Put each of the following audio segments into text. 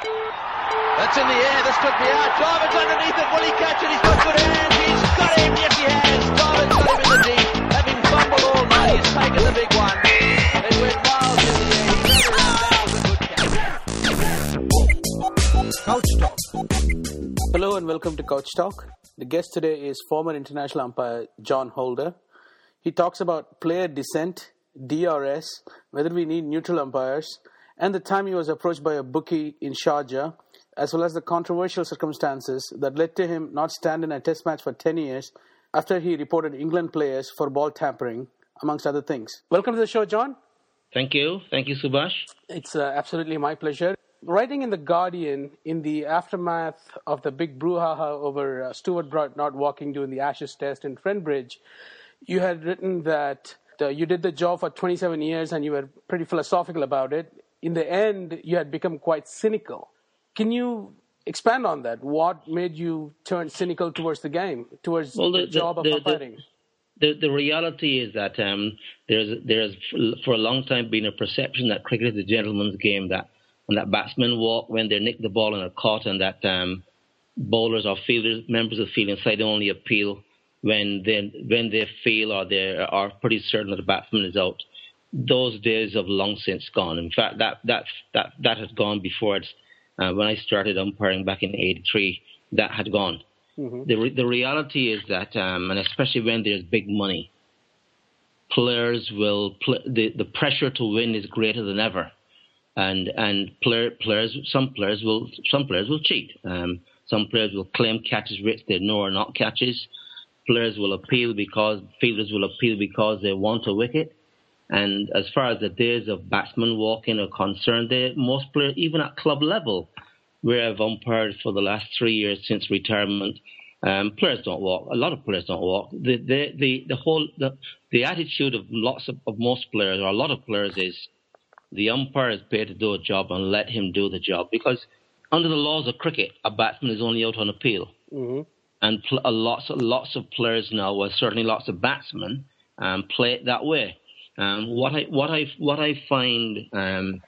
That's in the air. This could be out. Jarvis underneath it. Will he catch it? He's got good hands. He's got him. Yes, he has. Jarvis got him in the deep. Having fumbled all night, he's taken the big one. It went miles in the air. He ran it out. That was a good catch. Couch Talk. Hello and welcome to Couch Talk. The guest today is former international umpire John Holder. He talks about player dissent, DRS, whether we need neutral umpires, and the time he was approached by a bookie in Sharjah, as well as the controversial circumstances that led to him not stand in a test match for 10 years after he reported England players for ball tampering, amongst other things. Welcome to the show, John. Thank you. Thank you, Subhash. It's uh, absolutely my pleasure. Writing in The Guardian in the aftermath of the big brouhaha over uh, Stuart Broad not walking during the Ashes test in Trent Bridge, you had written that uh, you did the job for 27 years and you were pretty philosophical about it. In the end, you had become quite cynical. Can you expand on that? What made you turn cynical towards the game, towards Well, the, the- job the- of umpiring? The the reality is that um, there's there's for a long time been a perception that cricket is a gentleman's game that when that batsmen walk when they nick the ball and are caught and that um, bowlers or fielders members of the fielding side only appeal when they when they feel or they are pretty certain that the batsman is out. Those days have long since gone. In fact, that that that that had gone before it. uh, when I started umpiring back in '83. That had gone. The re- the reality is that, um, and especially when there's big money, players will pl- the the pressure to win is greater than ever, and and player, players some players will some players will cheat. Um, some players will claim catches which they know are not catches. Players will appeal because fielders will appeal because they want a wicket. And as far as the days of batsmen walking are concerned, they, most players, even at club level, where I've umpired for the last three years since retirement, um, players don't walk. A lot of players don't walk. The the the, the whole the, the attitude of lots of, of most players or a lot of players is the umpire is paid to do a job and let him do the job because under the laws of cricket, a batsman is only out on appeal. And pl- a lots lots of players now, well, certainly lots of batsmen, um, play it that way. Um, what I what I what I find um,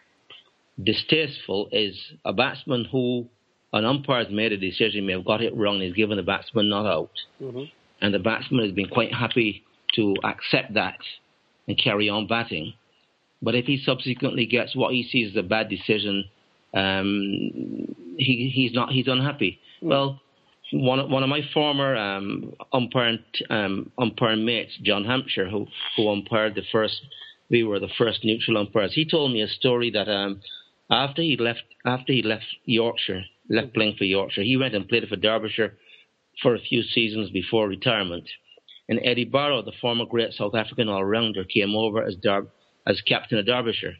distasteful is a batsman who an umpire has made a decision, may have got it wrong, he's given the batsman not out, and the batsman has been quite happy to accept that and carry on batting. But if he subsequently gets what he sees as a bad decision, um, he he's not he's unhappy. Well, one of, one of my former um, umpire um, umpire mates, John Hampshire, who who umpired the first, we were the first neutral umpires. He told me a story that um, after he left after he left Yorkshire, left playing for Yorkshire, he went and played for Derbyshire for a few seasons before retirement. And Eddie Barlow, the former great South African all-rounder, came over as Derb- as captain of Derbyshire,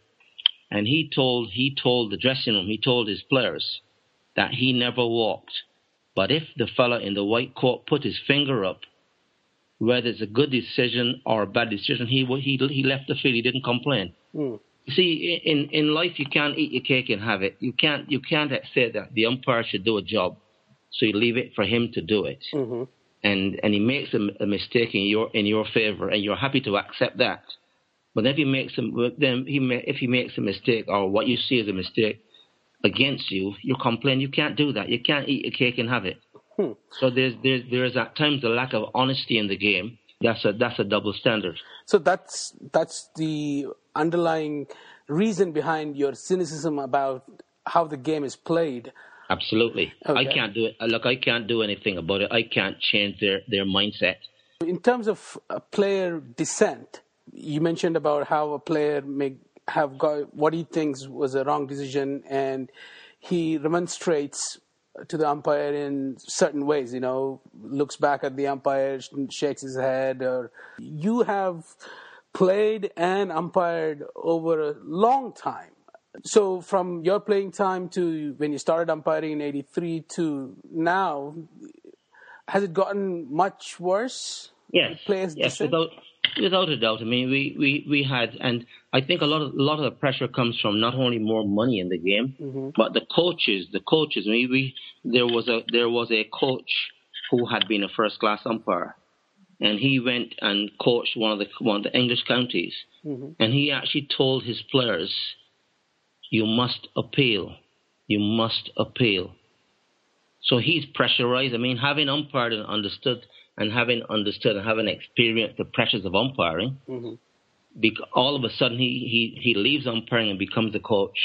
and he told he told the dressing room, he told his players that he never walked. But if the fella in the white coat put his finger up, whether it's a good decision or a bad decision, he he he left the field. He didn't complain. Hmm. You see, in in life, you can't eat your cake and have it. You can't you can't say that the umpire should do a job, so you leave it for him to do it. Mm-hmm. And and he makes a, a mistake in your in your favor, and you're happy to accept that. But if he makes a then he if he makes a mistake or what you see as a mistake against you, you complain. You can't do that. You can't eat your cake and have it. So there's there's there's at times a lack of honesty in the game. That's a that's a double standard. So that's that's the underlying reason behind your cynicism about how the game is played. Absolutely. I can't do it. Look, I can't do anything about it. I can't change their their mindset. In terms of uh, player dissent, you mentioned about how a player may have got what he thinks was a wrong decision, and he remonstrates to the umpire in certain ways. You know, looks back at the umpire, sh- shakes his head. Or you have played and umpired over a long time. So, from your playing time to when you started umpiring in '83 to now, has it gotten much worse? Yes, Players yes, without without a doubt. I mean, we, we, we had, and I think a lot of a lot of the pressure comes from not only more money in the game, mm-hmm. but the coaches. The coaches. I mean, we there was a there was a coach who had been a first class umpire, and he went and coached one of the one of the English counties, mm-hmm. and he actually told his players, "You must appeal." you must appeal. So he's pressurized. I mean, having umpired and understood, and having understood and having experienced the pressures of umpiring, mm-hmm. because all of a sudden he, he, he leaves umpiring and becomes a coach.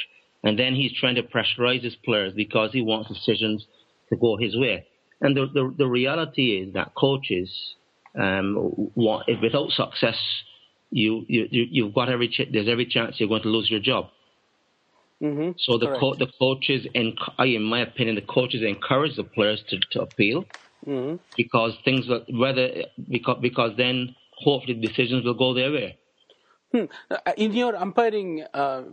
And then he's trying to pressurize his players because he wants decisions to go his way. And the, the, the reality is that coaches, um, want, if without success, you, you, you've got every, ch- there's every chance you're going to lose your job. Mm-hmm. So the co- the coaches, and in my opinion, the coaches encourage the players to, to appeal mm-hmm. because things whether because because then hopefully decisions will go their way. Hmm. Uh, in your umpiring uh,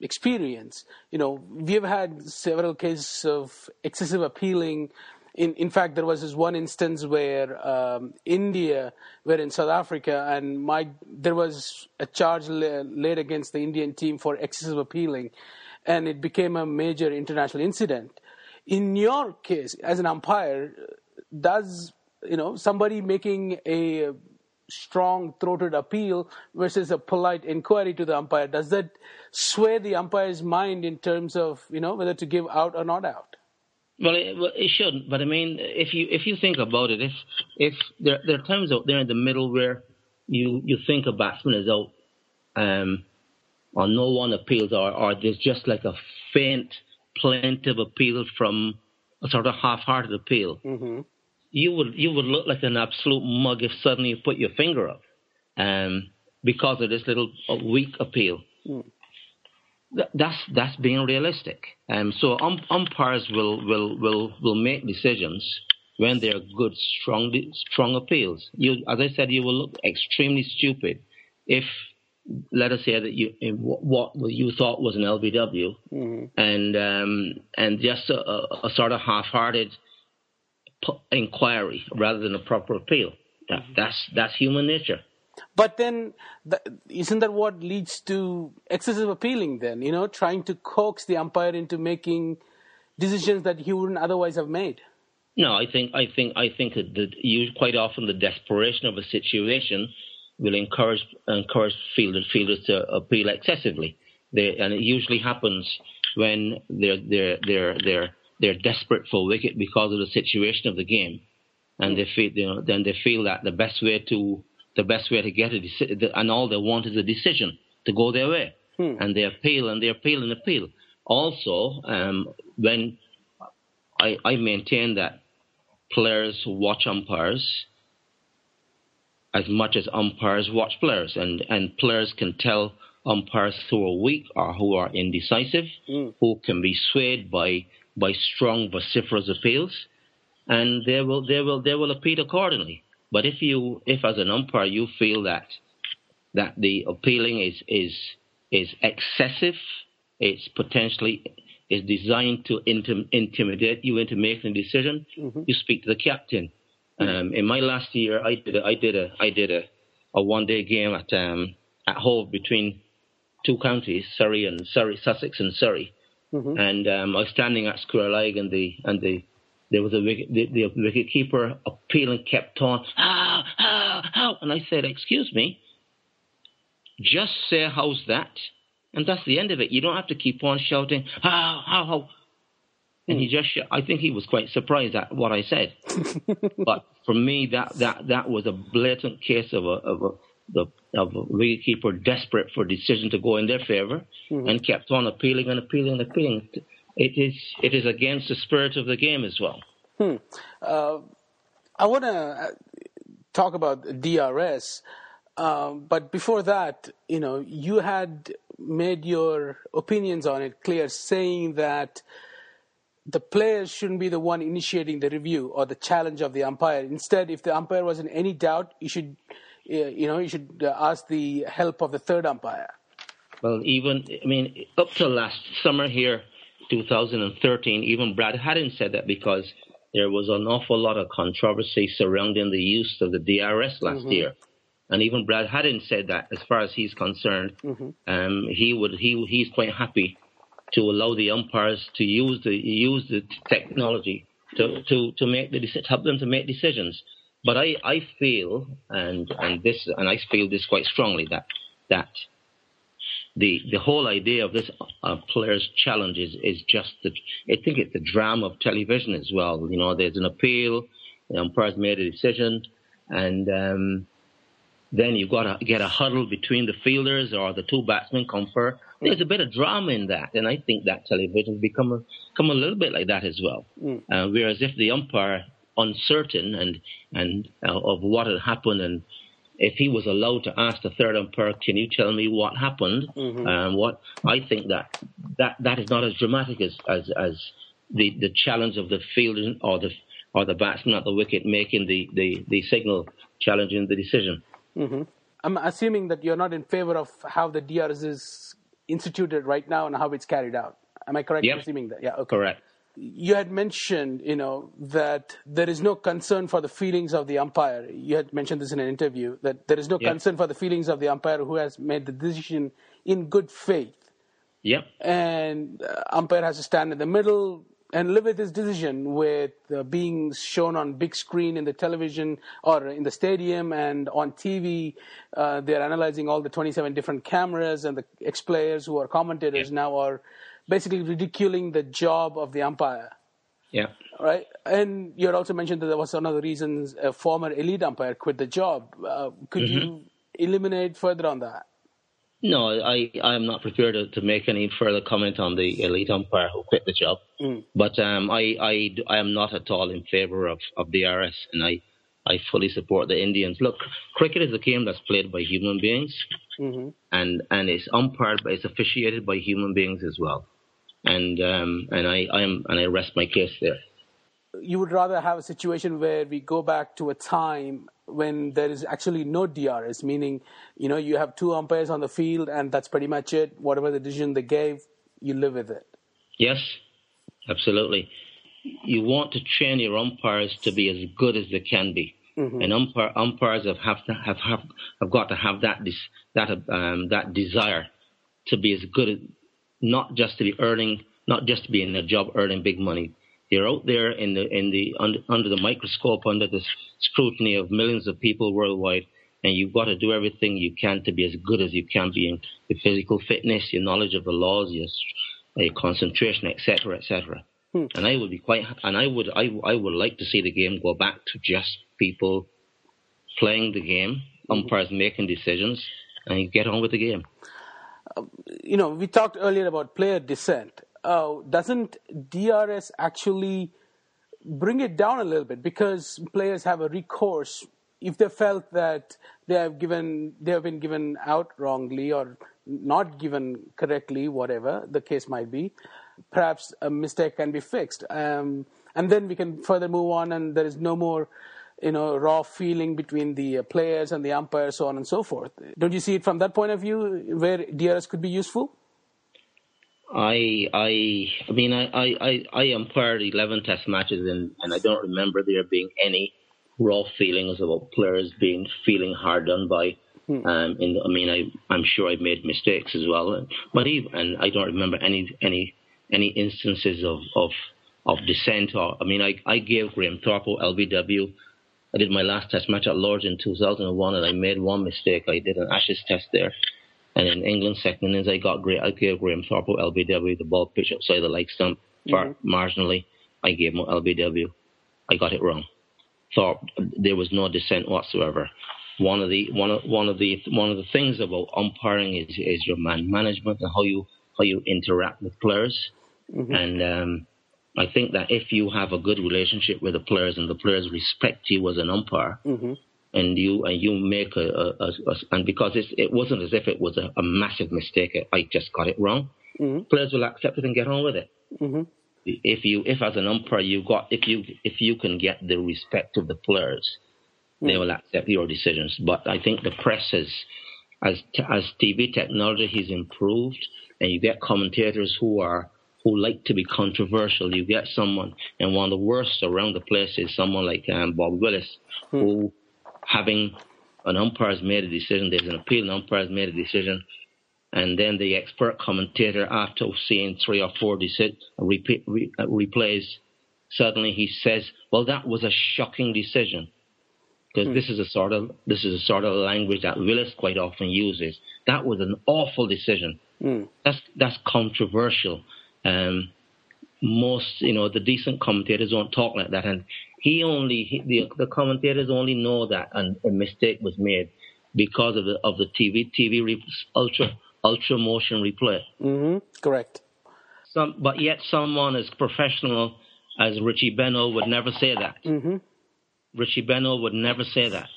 experience, you know we've had several cases of excessive appealing. In, in fact, there was this one instance where um, India were in South Africa, and my, there was a charge laid against the Indian team for excessive appealing, and it became a major international incident. In your case, as an umpire, does you know somebody making a strong throated appeal versus a polite inquiry to the umpire does that sway the umpire's mind in terms of you know whether to give out or not out well, it, well, it shouldn't. But I mean, if you if you think about it, if if there there are times out there in the middle where you you think a batsman is out, um, or no one appeals, or or there's just like a faint plaintive appeal from a sort of half-hearted appeal, mm-hmm. You would you would look like an absolute mug if suddenly you put your finger up, um, because of this little uh, weak appeal. Mm that's that's being realistic. Um, so um, umpires will, will will will make decisions when they are good, strong strong appeals. You, as I said, you will look extremely stupid if, let us say that you what you thought was an LBW, mm-hmm. and um, and just a, a, sort of half-hearted inquiry rather than a proper appeal. That, mm-hmm. That's that's human nature. But then, the, isn't that what leads to excessive appealing? Then you know, trying to coax the umpire into making decisions that he wouldn't otherwise have made. No, I think I think I think that you quite often the desperation of a situation will encourage encourage fielders fielders to appeal excessively. They, and it usually happens when they're they're they're they're they're desperate for wicket because of the situation of the game, and they feel you know then they feel that the best way to the best way to get a decision, and all they want is a decision to go their way. Hmm. And they appeal and they appeal and appeal. Also, um, when I, I maintain that players watch umpires as much as umpires watch players, and, and players can tell umpires who are weak or who are indecisive, mm. who can be swayed by by strong vociferous appeals, and they will they will they will appeal accordingly. But if you, if as an umpire you feel that that the appealing is is is excessive, it's potentially is designed to intim- intimidate you into making a decision, mm-hmm. you speak to the captain. Um, in my last year, I did a, I did a I did a, a one day game at um, at Hove between two counties, Surrey and Surrey, Sussex and Surrey, mm-hmm. and um, I was standing at Square Leg and the and the there was a wicket, the, the wicket keeper appealing, kept on, how, how, how. And I said, excuse me, just say, how's that? And that's the end of it. You don't have to keep on shouting, how, how, how. And he just, I think he was quite surprised at what I said. but for me, that, that, that was a blatant case of a, of a, the, of wicketkeeper desperate for decision to go in their favor mm-hmm. and kept on appealing and appealing and appealing it is it is against the spirit of the game as well. Hmm. Uh, I want to uh, talk about DRS, um, but before that, you know, you had made your opinions on it clear, saying that the players shouldn't be the one initiating the review or the challenge of the umpire. Instead, if the umpire was in any doubt, you should, you know, you should uh, ask the help of the third umpire. Well, even I mean, up to last summer here 2013, even Brad Haddin said that because there was an awful lot of controversy surrounding the use of the DRS last mm-hmm. year. And even Brad Haddin said that, as far as he's concerned, mm-hmm. um, he would he he's quite happy to allow the umpires to use the use the technology to to to make the help them to make decisions. But I, I feel and and this and I feel this quite strongly that that the the whole idea of this uh, players' challenge is, is just the I think it's the drama of television as well. You know, there's an appeal, the umpire's made a decision, and um, then you've got to get a huddle between the fielders or the two batsmen confer. There's a bit of drama in that, and I think that television's become a, become a little bit like that as well. Mm. Uh, whereas if the umpire uncertain and and uh, of what had happened and if he was allowed to ask the third umpire, "Can you tell me what happened?" Mm-hmm. Um, what I think that that that is not as dramatic as as, as the the challenge of the fielder or the or the batsman at the wicket making the the, the signal challenging the decision. Mm-hmm. I'm assuming that you're not in favor of how the DRS is instituted right now and how it's carried out. Am I correct yep. in assuming that? Yeah. Okay. Correct you had mentioned, you know, that there is no concern for the feelings of the umpire. You had mentioned this in an interview that there is no concern for the feelings of the umpire who has made the decision in good faith. Yep. And uh, umpire has to stand in the middle and live with his decision with uh, being shown on big screen in the television or in the stadium and on TV. Uh, they're analyzing all the 27 different cameras and the ex-players who are commentators yep. now are basically ridiculing the job of the umpire. Yeah. Right. And you had also mentioned that there was one of the reasons a former elite umpire quit the job. Uh, could mm-hmm. you eliminate further on that? No, I, I am not prepared to, to make any further comment on the elite umpire who quit the job. Mm. But um, I, I, I am not at all in favour of, of the RS, and I, I fully support the Indians. Look, cricket is a game that's played by human beings, mm-hmm. and, and it's umpired, but it's officiated by human beings as well and um, and I, I am and I rest my case there. You would rather have a situation where we go back to a time when there is actually no DRS, meaning you know you have two umpires on the field and that's pretty much it. Whatever the decision they gave, you live with it. Yes, absolutely. You want to train your umpires to be as good as they can be. Mm-hmm. And umpire, umpires have have, to, have have have got to have that that um, that desire to be as good not just to be earning, not just to be in a job earning big money. They're out there in the in the under, under the microscope, under the scrutiny of millions of people worldwide, and you've got to do everything you can to be as good as you can be in your physical fitness, your knowledge of the laws, your, your concentration, etc., etc. Hmm. And I would be quite, and I would, I, I would like to see the game go back to just people playing the game, umpires making decisions, and you get on with the game you know, we talked earlier about player dissent. Uh, doesn't DRS actually bring it down a little bit? Because players have a recourse. If they felt that they have given they have been given out wrongly or not given correctly, whatever the case might be, perhaps a mistake can be fixed, um, and then we can further move on, and there is no more you know, raw feeling between the uh, players and the umpires, so on and so forth. Don't you see it from that point of view, where DRS could be useful? I I I mean I I I umpired eleven Test matches and and I don't remember there being any raw feelings about players being feeling hard done by. Hmm. Um, in, I mean, I I'm sure I've made mistakes as well, but even and I don't remember any any any instances of of of dissent or I mean I I gave Graham Thorpe LBW I did my last test match at Lords in 2001 and I made one mistake. I did an Ashes test there. And in England second innings, I got great. I gave Graham Thorpe LBW the ball pitch outside the leg stump mm-hmm. marginally. I gave him LBW. I got it wrong. Thorpe, there was no dissent whatsoever. One of the one of one of the one of the things about umpiring is is your man management and how you how you interact with players. Mm-hmm. And um, I think that if you have a good relationship with the players and the players respect you as an umpire, mm-hmm. and you and you make a, a, a, a and because it wasn't as if it was a, massive mistake, I just got it wrong. Mm-hmm. Players will accept it and get on with it. Mm-hmm. If you if as an umpire you got if you if you can get the respect of the players, they mm. will accept your decisions. But I think the press has as as TV technology has improved, and you get commentators who are who like to be controversial. You get someone, and one of the worst around the place is someone like um, Bob Willis, hmm. who, having an umpire's made a decision, there's an appeal, an umpire's made a decision, and then the expert commentator, after seeing three or four deci- repeat, re- uh, replays, suddenly he says, "Well, that was a shocking decision." because this is a sort of this is a sort of language that Willis quite often uses. That was an awful decision. That's that's controversial. Um, most, you know, the decent commentators don't talk like that, and he only he, the the commentators only know that and a mistake was made because of the of the TV TV re, ultra ultra motion replay. Mm-hmm. Correct. Some, but yet someone as professional as Richie Benaud would never say that. Mm-hmm. Richie Benaud would never say that.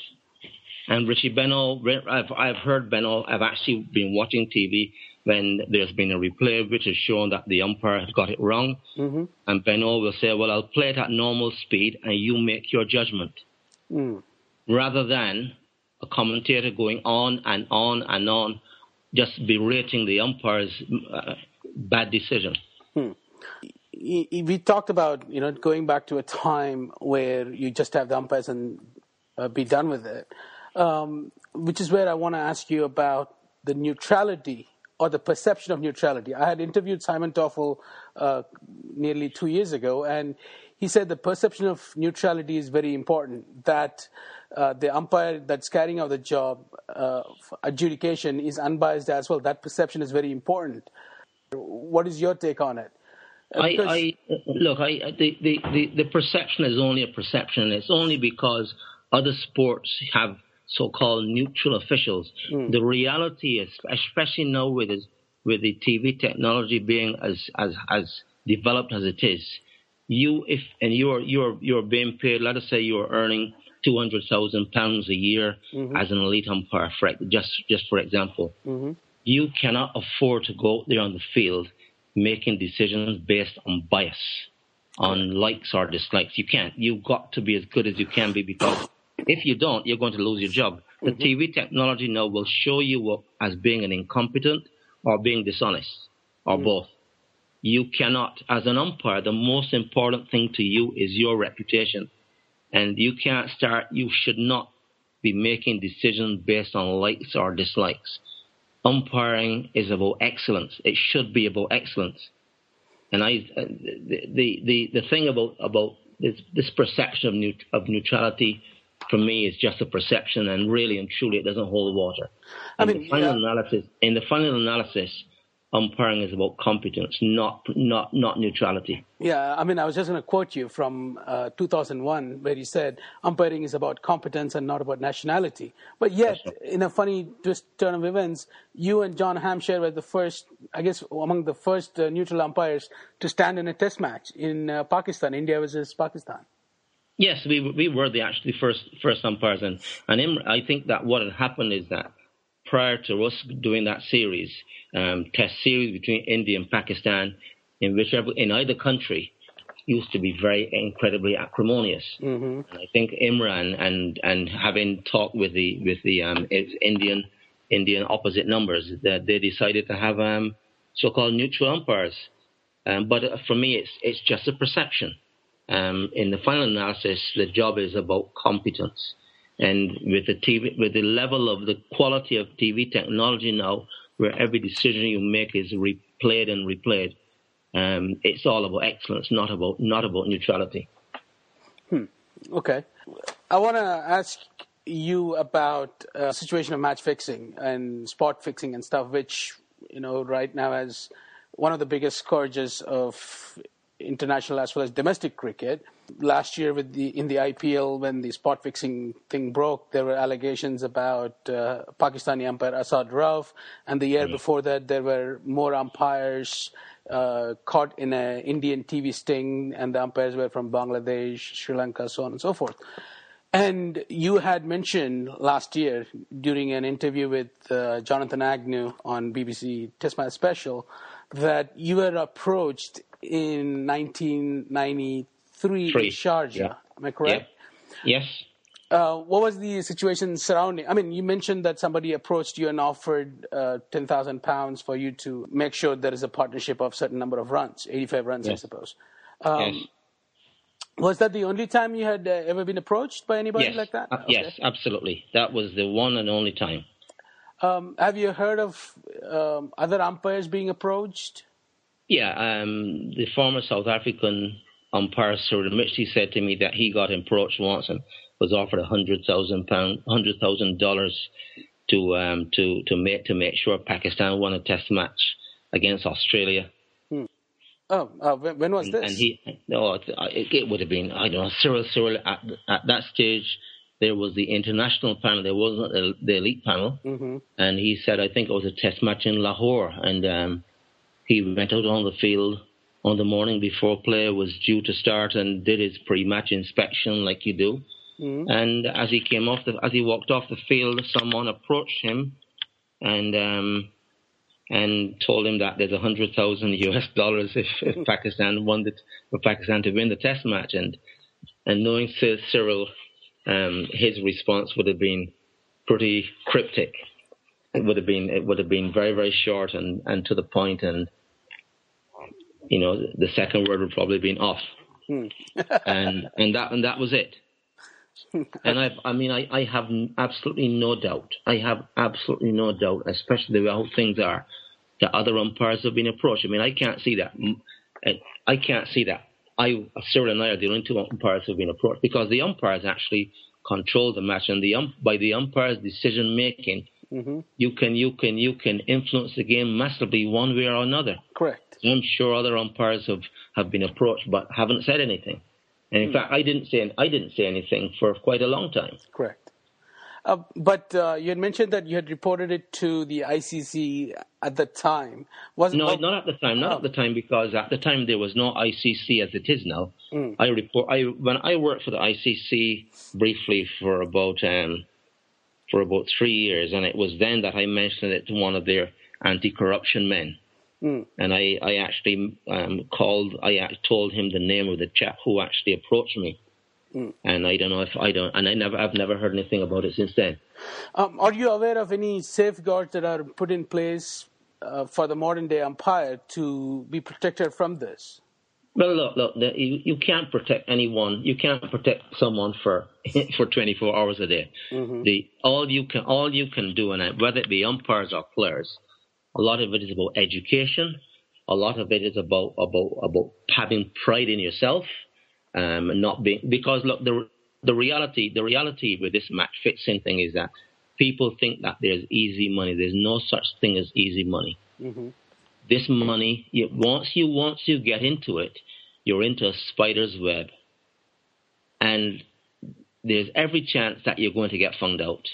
And Richie Benaud, I've, I've heard Benaud, I've actually been watching TV when there's been a replay which has shown that the umpire has got it wrong. hmm And Benaud will say, well, I'll play it at normal speed and you make your judgment. Mm. Rather than a commentator going on and on and on, just berating the umpire's uh, bad decision. y- we talked about you know going back to a time where you just have the umpires and uh, be done with it, um, which is where I want to ask you about the neutrality or the perception of neutrality. I had interviewed Simon Taufel uh, nearly two years ago, and he said the perception of neutrality is very important. That uh, the umpire that's carrying out the job, uh, adjudication, is unbiased as well. That perception is very important. What is your take on it? I, I look. I the, the, the perception is only a perception. It's only because other sports have so-called neutral officials. Hmm. The reality is, especially now with this, with the TV technology being as as as developed as it is, you if and you're you're you're being paid. Let us say you're earning two hundred thousand pounds a year mm-hmm. as an elite umpire. For just just for example, mm-hmm. you cannot afford to go out there on the field making decisions based on bias, on likes or dislikes. You can't. You've got to be as good as you can be because if you don't, you're going to lose your job. The TV technology now will show you up as being an incompetent or being dishonest or both. You cannot, as an umpire, the most important thing to you is your reputation. And you can't start, you should not be making decisions based on likes or dislikes umpiring is about excellence. It should be about excellence. And I, uh, the, the, the, the thing about, about this, this perception of, neut- of neutrality for me is just a perception and really and truly it doesn't hold water. I In mean, the final yeah. analysis, in the final analysis, umpiring is about competence, not, not, not neutrality. Yeah, I mean, I was just going to quote you from uh, 2001, where you said umpiring is about competence and not about nationality. But yet, in a funny twist turn of events, you and John Hampshire were the first, I guess, among the first uh, neutral umpires to stand in a test match in uh, Pakistan, India versus Pakistan. Yes, we we were the actually first first umpires, and and in, I think that what had happened is that prior to us doing that series, um, test series between India and Pakistan, in whichever in either country, used to be very incredibly acrimonious. Mm-hmm. And I think Imran and and having talked with the with the um, Indian Indian opposite numbers, that they decided to have um, so-called neutral umpires. Um, but for me, it's it's just a perception. Um, in the final analysis, the job is about competence. And with the TV, with the level of the quality of TV technology now, where every decision you make is replayed and replayed, um, it's all about excellence, not about not about neutrality. Hmm. Okay. I want to ask you about uh, situation of match fixing and spot fixing and stuff, which you know right now as one of the biggest scourges of international as well as domestic cricket. Last year, with the in the IPL, when the spot fixing thing broke, there were allegations about uh, Pakistani umpire Asad Rauf, and the year before that, there were more umpires uh, caught in an Indian TV sting, and the umpires were from Bangladesh, Sri Lanka, so on and so forth. And you had mentioned last year during an interview with uh, Jonathan Agnew on BBC Test Match Special that you were approached in 1993 Three. in Sharjah. Yeah. Am I correct? Yes. Uh, what was the situation surrounding? I mean, you mentioned that somebody approached you and offered uh, ten thousand pounds for you to make sure there is a partnership of certain number of runs, eighty-five runs, I suppose. Um, yes. Was that the only time you had uh, ever been approached by anybody Yes. like that? Uh, Yes, absolutely. That was the one and only time. Um, have you heard of um, other umpires being approached? Yeah, um, the former South African umpire Cyril Mitchley said to me that he got approached once, and was offered a hundred thousand pound, hundred thousand dollars to um, to to make to make sure Pakistan won a Test match against Australia. Hmm. Oh, uh, when, when, was this? And he, no, it, it, would have been I don't know Cyril Cyril at at that stage. There was the international panel. There wasn't the, the elite panel, mm-hmm. and he said I think it was a Test match in Lahore, and um, he went out on the field on the morning before play was due to start and did his pre-match inspection like you do. Mm-hmm. And as he came off the, as he walked off the field, someone approached him and um, and told him that there's a hundred thousand US dollars if, if Pakistan won the, for Pakistan to win the Test match. And and knowing Cyril, um, his response would have been pretty cryptic. It would have been it would have been very very short and, and to the point and you know, the second word would probably been off. Hmm. and and that and that was it. and I, I mean, I, I have absolutely no doubt. I have absolutely no doubt, especially the way how things are, that other umpires have been approached. I mean, I can't see that. I can't see that. I, Cyril and I are the only two umpires who have been approached because the umpires actually control the match, and the um, by the umpires' decision making, mm-hmm. you can you can you can influence the game massively one way or another. Correct. I'm sure other umpires have, have been approached but haven't said anything. And in mm. fact, I didn't say I didn't say anything for quite a long time. Correct. Uh, but uh, you had mentioned that you had reported it to the ICC at the time. Was no, not at the time. Not oh. at the time because at the time there was no ICC as it is now. Mm. I report. I when I worked for the ICC briefly for about um, for about three years, and it was then that I mentioned it to one of their anti-corruption men. Mm. And I, I actually um, called, I told him the name of the chap who actually approached me. Mm. And I don't know if I don't, and I never, I've never heard anything about it since then. Um, are you aware of any safeguards that are put in place uh, for the modern day umpire to be protected from this? Well, look, look, the, you, you can't protect anyone. You can't protect someone for for 24 hours a day. Mm-hmm. The all you can all you can do, and whether it be umpires or players, a lot of it is about education. A lot of it is about about about having pride in yourself, um, and not being because look the the reality the reality with this match fixing thing is that people think that there's easy money. There's no such thing as easy money. Mm-hmm. This money, you, once you once you get into it, you're into a spider's web, and there's every chance that you're going to get found out.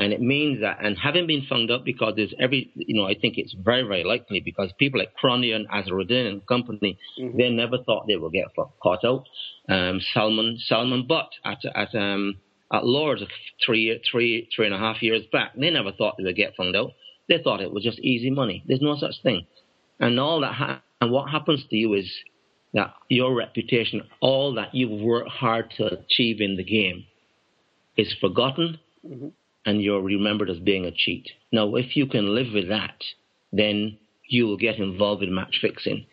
And it means that, and having been found out because there's every, you know, I think it's very, very likely because people like Cronje and Azharuddin and company, mm-hmm. they never thought they would get caught out. Um, Salman, Salman Butt at, at, um, at Lords three, three, three and a half years back, they never thought they would get found out. They thought it was just easy money. There's no such thing. And all that, ha- and what happens to you is that your reputation, all that you've worked hard to achieve in the game, is forgotten. Mm-hmm and you're remembered as being a cheat. Now, if you can live with that, then you will get involved in match fixing.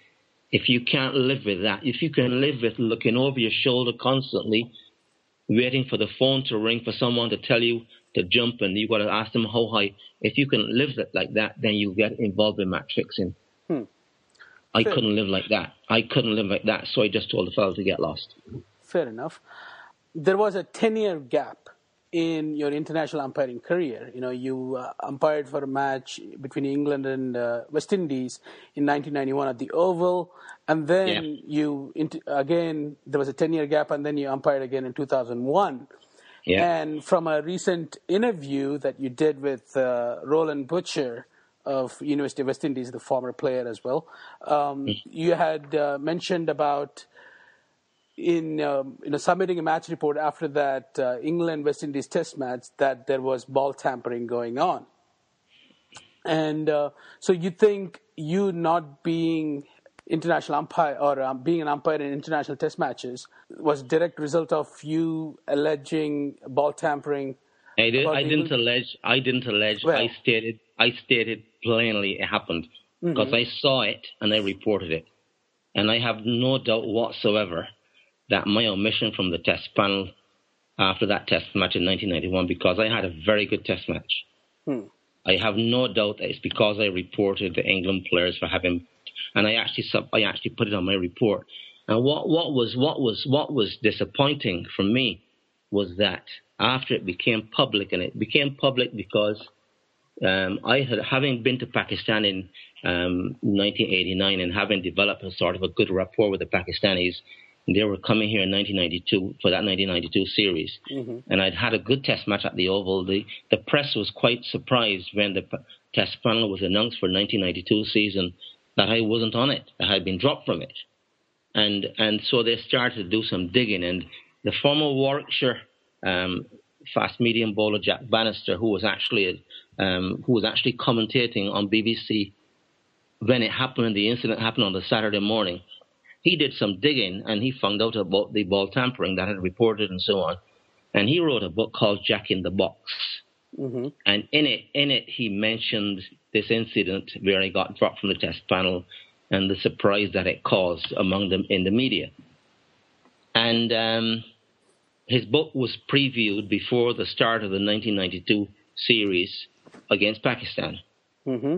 If you can't live with that, if you can live with looking over your shoulder constantly, waiting for the phone to ring for someone to tell you to jump and you've got to ask them how high, if you can live with like that, then you get involved in match fixing. Hmm. I Fair. couldn't live like that. I couldn't live like that, so I just told the fellow to get lost. Fair enough. There was a 10 year gap in your international umpiring career. You know, you uh, umpired for a match between England and uh, West Indies in 1991 at the Oval, and then yeah. you again there was a 10-year gap, and then you umpired again in 2001. Yeah. And from a recent interview that you did with uh, Roland Butcher of University of West Indies, the former player as well, um, mm. you had uh, mentioned about in um, you know submitting a match report after that uh, England West Indies Test match that there was ball tampering going on, and uh, so you think you not being international umpire or um, being an umpire in international Test matches was direct result of you alleging ball tampering. I, did, I didn't allege. I didn't allege. Well, I stated. I stated plainly it happened because mm-hmm. I saw it and I reported it, and I have no doubt whatsoever that my omission from the test panel after that test match in 1991 because I had a very good test match. Hmm. I have no doubt that it's because I reported the England players for having, and I actually sub, I actually put it on my report. And what, what was what was what was disappointing for me was that after it became public, and it became public because um, I had, having been to Pakistan in um, 1989 and having developed a sort of a good rapport with the Pakistanis, they were coming here in 1992 for that 1992 series, mm-hmm. and I'd had a good test match at the Oval. The the press was quite surprised when the test panel was announced for 1992 season that I wasn't on it. I had been dropped from it, and and so they started to do some digging. And the former Warwickshire um, fast medium bowler Jack Bannister, who was actually um, who was actually commentating on BBC when it happened, the incident happened on the Saturday morning he did some digging and he found out about the ball tampering that had reported and so on. And he wrote a book called Jack in the Box. Mm-hmm. And in it, in it, he mentioned this incident where he got dropped from the test panel and the surprise that it caused among them in the media. And um, his book was previewed before the start of the 1992 series against Pakistan. Mm-hmm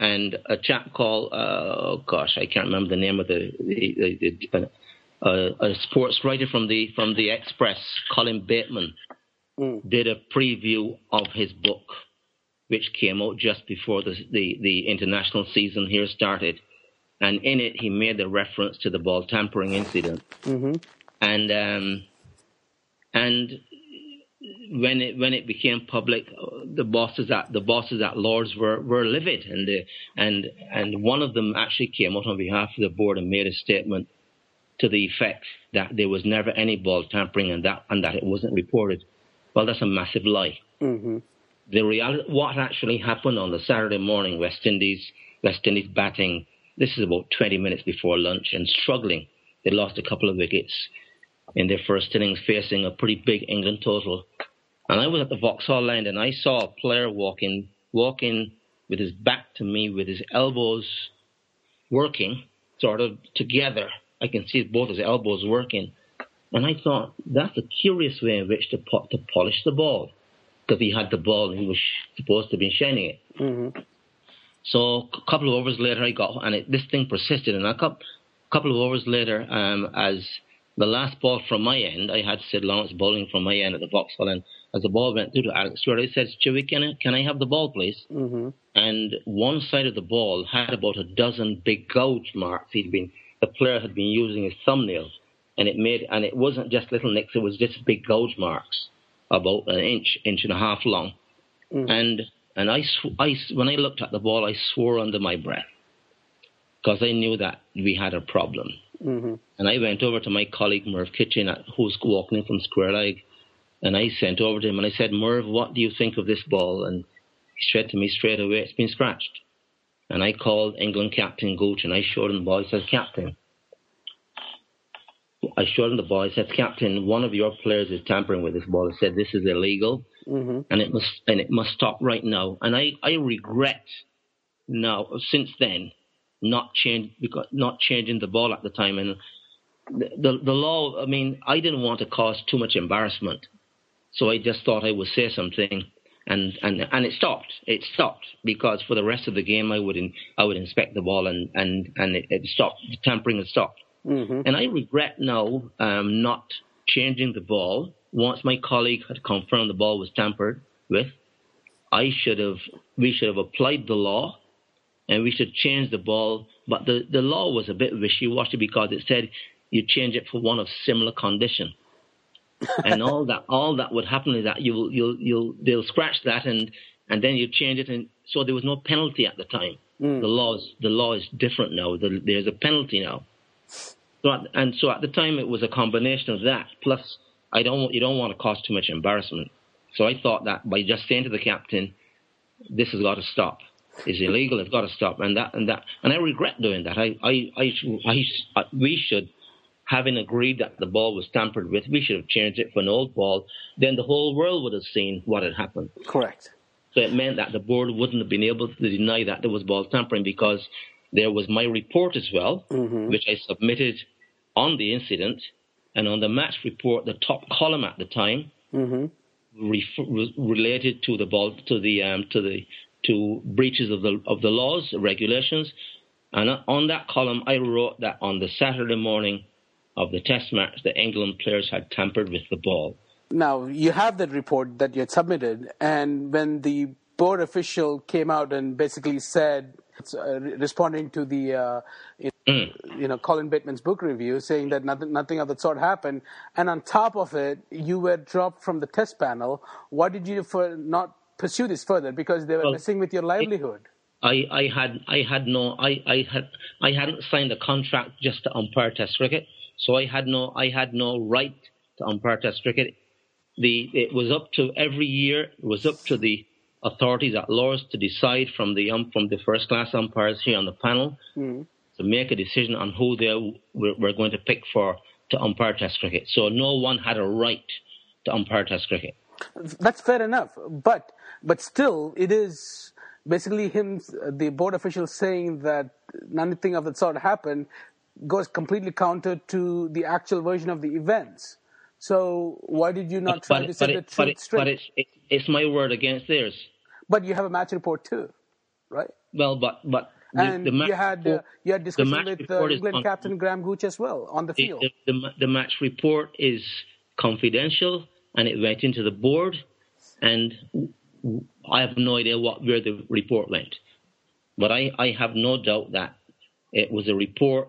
and a chap called uh, oh gosh, I can't remember the name of the, the, the, uh, a sports writer from the from the Express, Colin Bateman, mm. did a preview of his book, which came out just before the, the the international season here started, and in it he made the reference to the ball tampering incident, mm-hmm. and um, and when it when it became public, the bosses at the bosses at Lords were, were livid, and the, and and one of them actually came out on behalf of the board and made a statement to the effect that there was never any ball tampering and that and that it wasn't reported. Well, that's a massive lie. Mm-hmm. The reality, what actually happened on the Saturday morning, West Indies West Indies batting. This is about 20 minutes before lunch and struggling. They lost a couple of wickets in their first innings, facing a pretty big England total. And I was at the Vauxhall End and I saw a player walking, walking with his back to me, with his elbows working, sort of together. I can see both his elbows working. And I thought, that's a curious way in which to, po- to polish the ball. Because he had the ball and he was supposed to be shining it. Mm-hmm. So a couple of overs later, I got, and it, this thing persisted. And a couple, couple of overs later, um, as the last ball from my end, I had Syd Lawrence bowling from my end at the Vauxhall, and as the ball went through to Alex Stewart, I said, Stewie, can I, can I have the ball, please? Mm-hmm. And one side of the ball had about a dozen big gouge marks. He'd been, the player had been using his thumbnails, and it made, and it wasn't just little nicks, it was just big gouge marks, about an inch, inch and a half long. Mm-hmm. And, and I, sw- I, when I looked at the ball, I swore under my breath because I knew that we had a problem. Mm-hmm. And I went over to my colleague Merv Kitchen, who's walking in from Square Leg, and I sent over to him and I said, Merv, what do you think of this ball? And he said to me straight away, it's been scratched. And I called England captain Gooch and I showed him the ball. I said, Captain, I showed him the ball. I said, Captain, one of your players is tampering with this ball. I said, this is illegal, mm-hmm. and it must and it must stop right now. And I, I regret now since then not change because not changing the ball at the time. And the, the the law. I mean, I didn't want to cause too much embarrassment, so I just thought I would say something. And, and and it stopped. It stopped because for the rest of the game, I would in, I would inspect the ball and and and it, it stopped. The tampering had stopped. Mm-hmm. And I regret now um, not changing the ball once my colleague had confirmed the ball was tampered with. I should have we should have applied the law and we should change the ball. But the, the law was a bit wishy-washy because it said you change it for one of similar condition. and all that all that would happen is that you'll you'll you'll they'll scratch that and and then you change it and so there was no penalty at the time. Mm. The laws the law is different now. The, there's a penalty now. So at, and so at the time it was a combination of that plus I don't you don't want to cause too much embarrassment. So I thought that by just saying to the captain, this has got to stop is illegal. It's got to stop. And that and that and I regret doing that. I I I, I, I we should. Having agreed that the ball was tampered with, we should have changed it for an old ball. Then the whole world would have seen what had happened. Correct. So it meant that the board wouldn't have been able to deny that there was ball tampering because there was my report as well, mm-hmm. which I submitted on the incident, and on the match report, the top column at the time mm-hmm. re- related to the ball to the um, to the to breaches of the of the laws, regulations. And on that column, I wrote that on the Saturday morning of the Test match, the England players had tampered with the ball. Now, you have that report that you had submitted, and when the board official came out and basically said, uh, responding to the uh, mm. you know Colin Bateman's book review, saying that nothing, nothing of the sort happened, and on top of it, you were dropped from the test panel. Why did you for not pursue this further? Because they were well, messing with your livelihood. I, I had I had no I, I had I hadn't signed a contract just to umpire Test cricket, so I had no I had no right to umpire Test cricket. The it was up to every year it was up to the authorities at Lords to decide from the um, from the first class umpires here on the panel mm. to make a decision on who they were, were going to pick for to umpire Test cricket. So no one had a right to umpire Test cricket. That's fair enough, but but still, it is basically him, the board official, saying that nothing of that sort happened goes completely counter to the actual version of the events. So why did you not try but, to set the truth it, straight? But it's, it, it's my word against theirs. But you have a match report too, right? Well, but but the, and the you had uh, you had discussion with uh, England on, captain Graham Gooch as well on the field. The, the, the match report is confidential, and it went into the board, and I have no idea what where the report went, but I, I have no doubt that it was a report,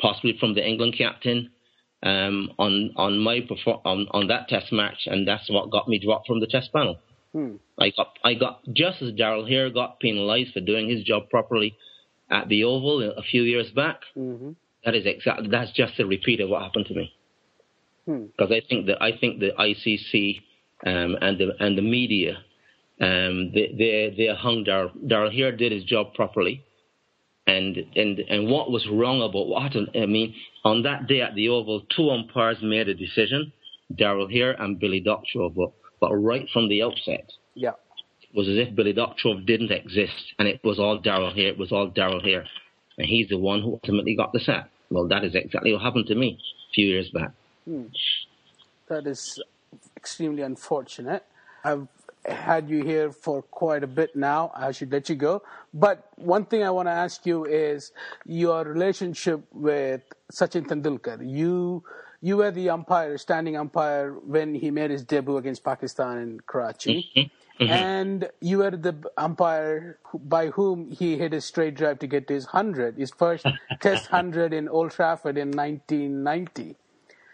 possibly from the England captain, um, on on my perform- on, on that Test match, and that's what got me dropped from the Test panel. Hmm. I got I got just as Darrell Hair got penalised for doing his job properly at the Oval a few years back. Mm-hmm. That is exactly that's just a repeat of what happened to me. Because hmm. I think that I think the ICC um, and the and the media um, they, they, they hung Darrell. Darrell Hair did his job properly. And, and, and what was wrong about what? I mean, on that day at the Oval, two umpires made a decision, Darrell Hair and Billy Doctrove, but, but right from the outset, yeah. it was as if Billy Doctrove didn't exist, and it was all Darrell Hair. It was all Darrell Hair. and he's the one who ultimately got the sack. Well, that is exactly what happened to me a few years back. Hmm. That is extremely unfortunate. I've had you here for quite a bit now. I should let you go. But one thing I want to ask you is your relationship with Sachin Tendulkar. You you were the umpire, standing umpire, when he made his debut against Pakistan in Karachi. Mm-hmm. Mm-hmm. And you were the umpire by whom he hit a straight drive to get to his 100, his first test 100 in Old Trafford in 1990.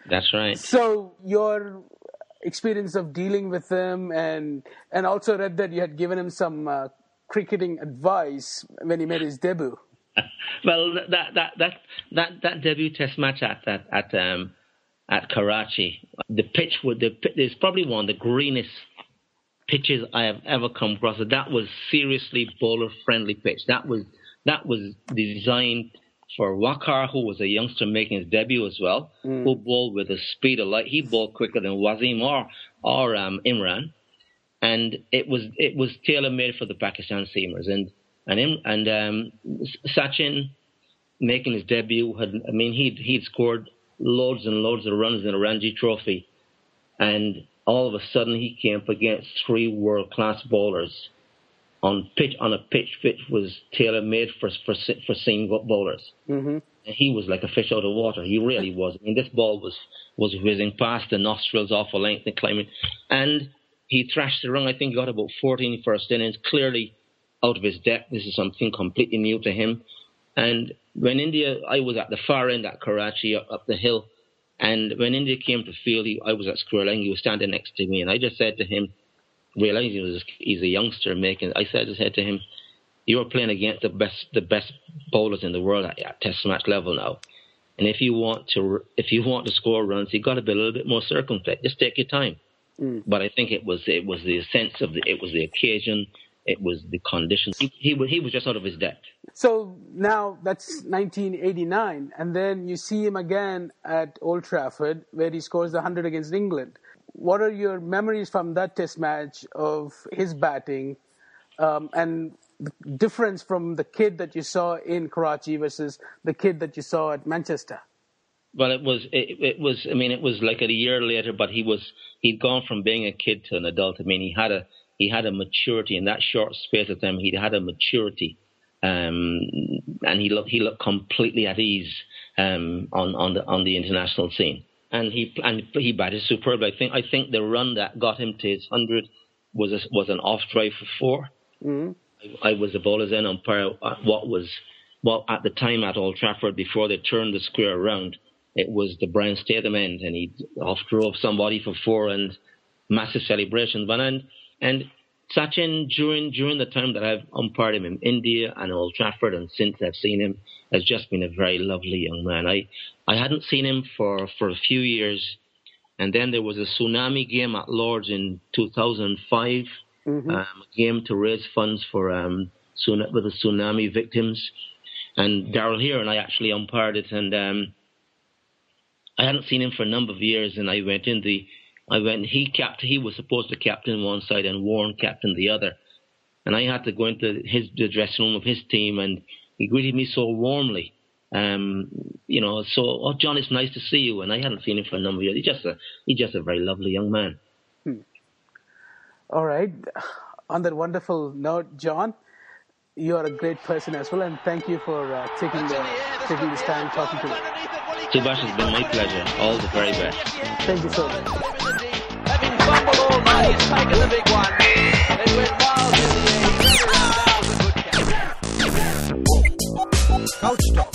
That's right. So your experience of dealing with him, and and also read that you had given him some uh, cricketing advice when he made his debut. well, that that that that that debut Test match at at at um, at Karachi, the pitch would the is probably one of the greenest pitches I have ever come across. That was seriously bowler friendly pitch. That was that was designed for Waqar, who was a youngster making his debut as well, mm. who bowled with a speed of light. He bowled quicker than Wasim or or um, Imran, and it was it was tailor made for the Pakistan seamers. And and him, and um, Sachin making his debut had I mean he'd he'd scored loads and loads of runs in the Ranji Trophy, and all of a sudden he came up against three world class bowlers on pitch on a pitch which was tailor made for for for seam bowlers. Mm-hmm. And he was like a fish out of water. He really was. I mean, this ball was was whizzing past the nostrils off a length and climbing, and he thrashed the run. I think he got about 14 first innings, clearly out of his depth. This is something completely new to him. And when India, I was at the far end at Karachi, up, up the hill, and when India came to field, he, I was at square line. He was standing next to me, and I just said to him, realizing he was he's a youngster making. I said I said to him, "You are playing against the best the best bowlers in the world at, at Test match level now, and if you want to if you want to score runs, you've got to be a little bit more circumspect. Just take your time." Mm. But I think it was it was the sense of the it was the occasion. It was the conditions. He, he, he was just out of his depth. So now that's 1989, and then you see him again at Old Trafford, where he scores the 100 against England what are your memories from that test match of his batting um, and the difference from the kid that you saw in Karachi versus the kid that you saw at Manchester? Well, it was it, it was I mean it was like a year later, but he was he'd gone from being a kid to an adult. I mean he had a he had a maturity in that short space of time. He had a maturity, um, and he looked he looked completely at ease um, on on the on the international scene and he and he batted superb. I think I think the run that got him to his hundred was a, was an off drive for 4 mm-hmm. I, I, was the bowler's end umpire. What was well at the time at Old Trafford before they turned the square around. It was the Brian Statham end, and he off drove somebody for four and massive celebration. But and and Sachin during during the time that I've umpired him in India and Old Trafford, and since I've seen him, has just been a very lovely young man. I I hadn't seen him for for a few years, and then there was a tsunami game at Lords in 2005, mm-hmm. um, a game to raise funds for um with the tsunami victims, and Darrell Hair and I actually umpired it, and um, I hadn't seen him for a number of years, and I went in the I went. He capt. He was supposed to captain one side and Warne captain the other, and I had to go into his the dressing room of his team, and he greeted me so warmly. Um, you know, so oh John, it's nice to see you, and I hadn't seen him for a number of years. He's just a he's just a very lovely young man. Hmm. All right. On that wonderful note, John, you are a great person as well, and thank you for uh, taking the taking this time talking to me. Subhash, it's been my pleasure. All the very best. Thank you so much. Having fumbled all night, he's taken the big one. It went miles in the Couch Talk.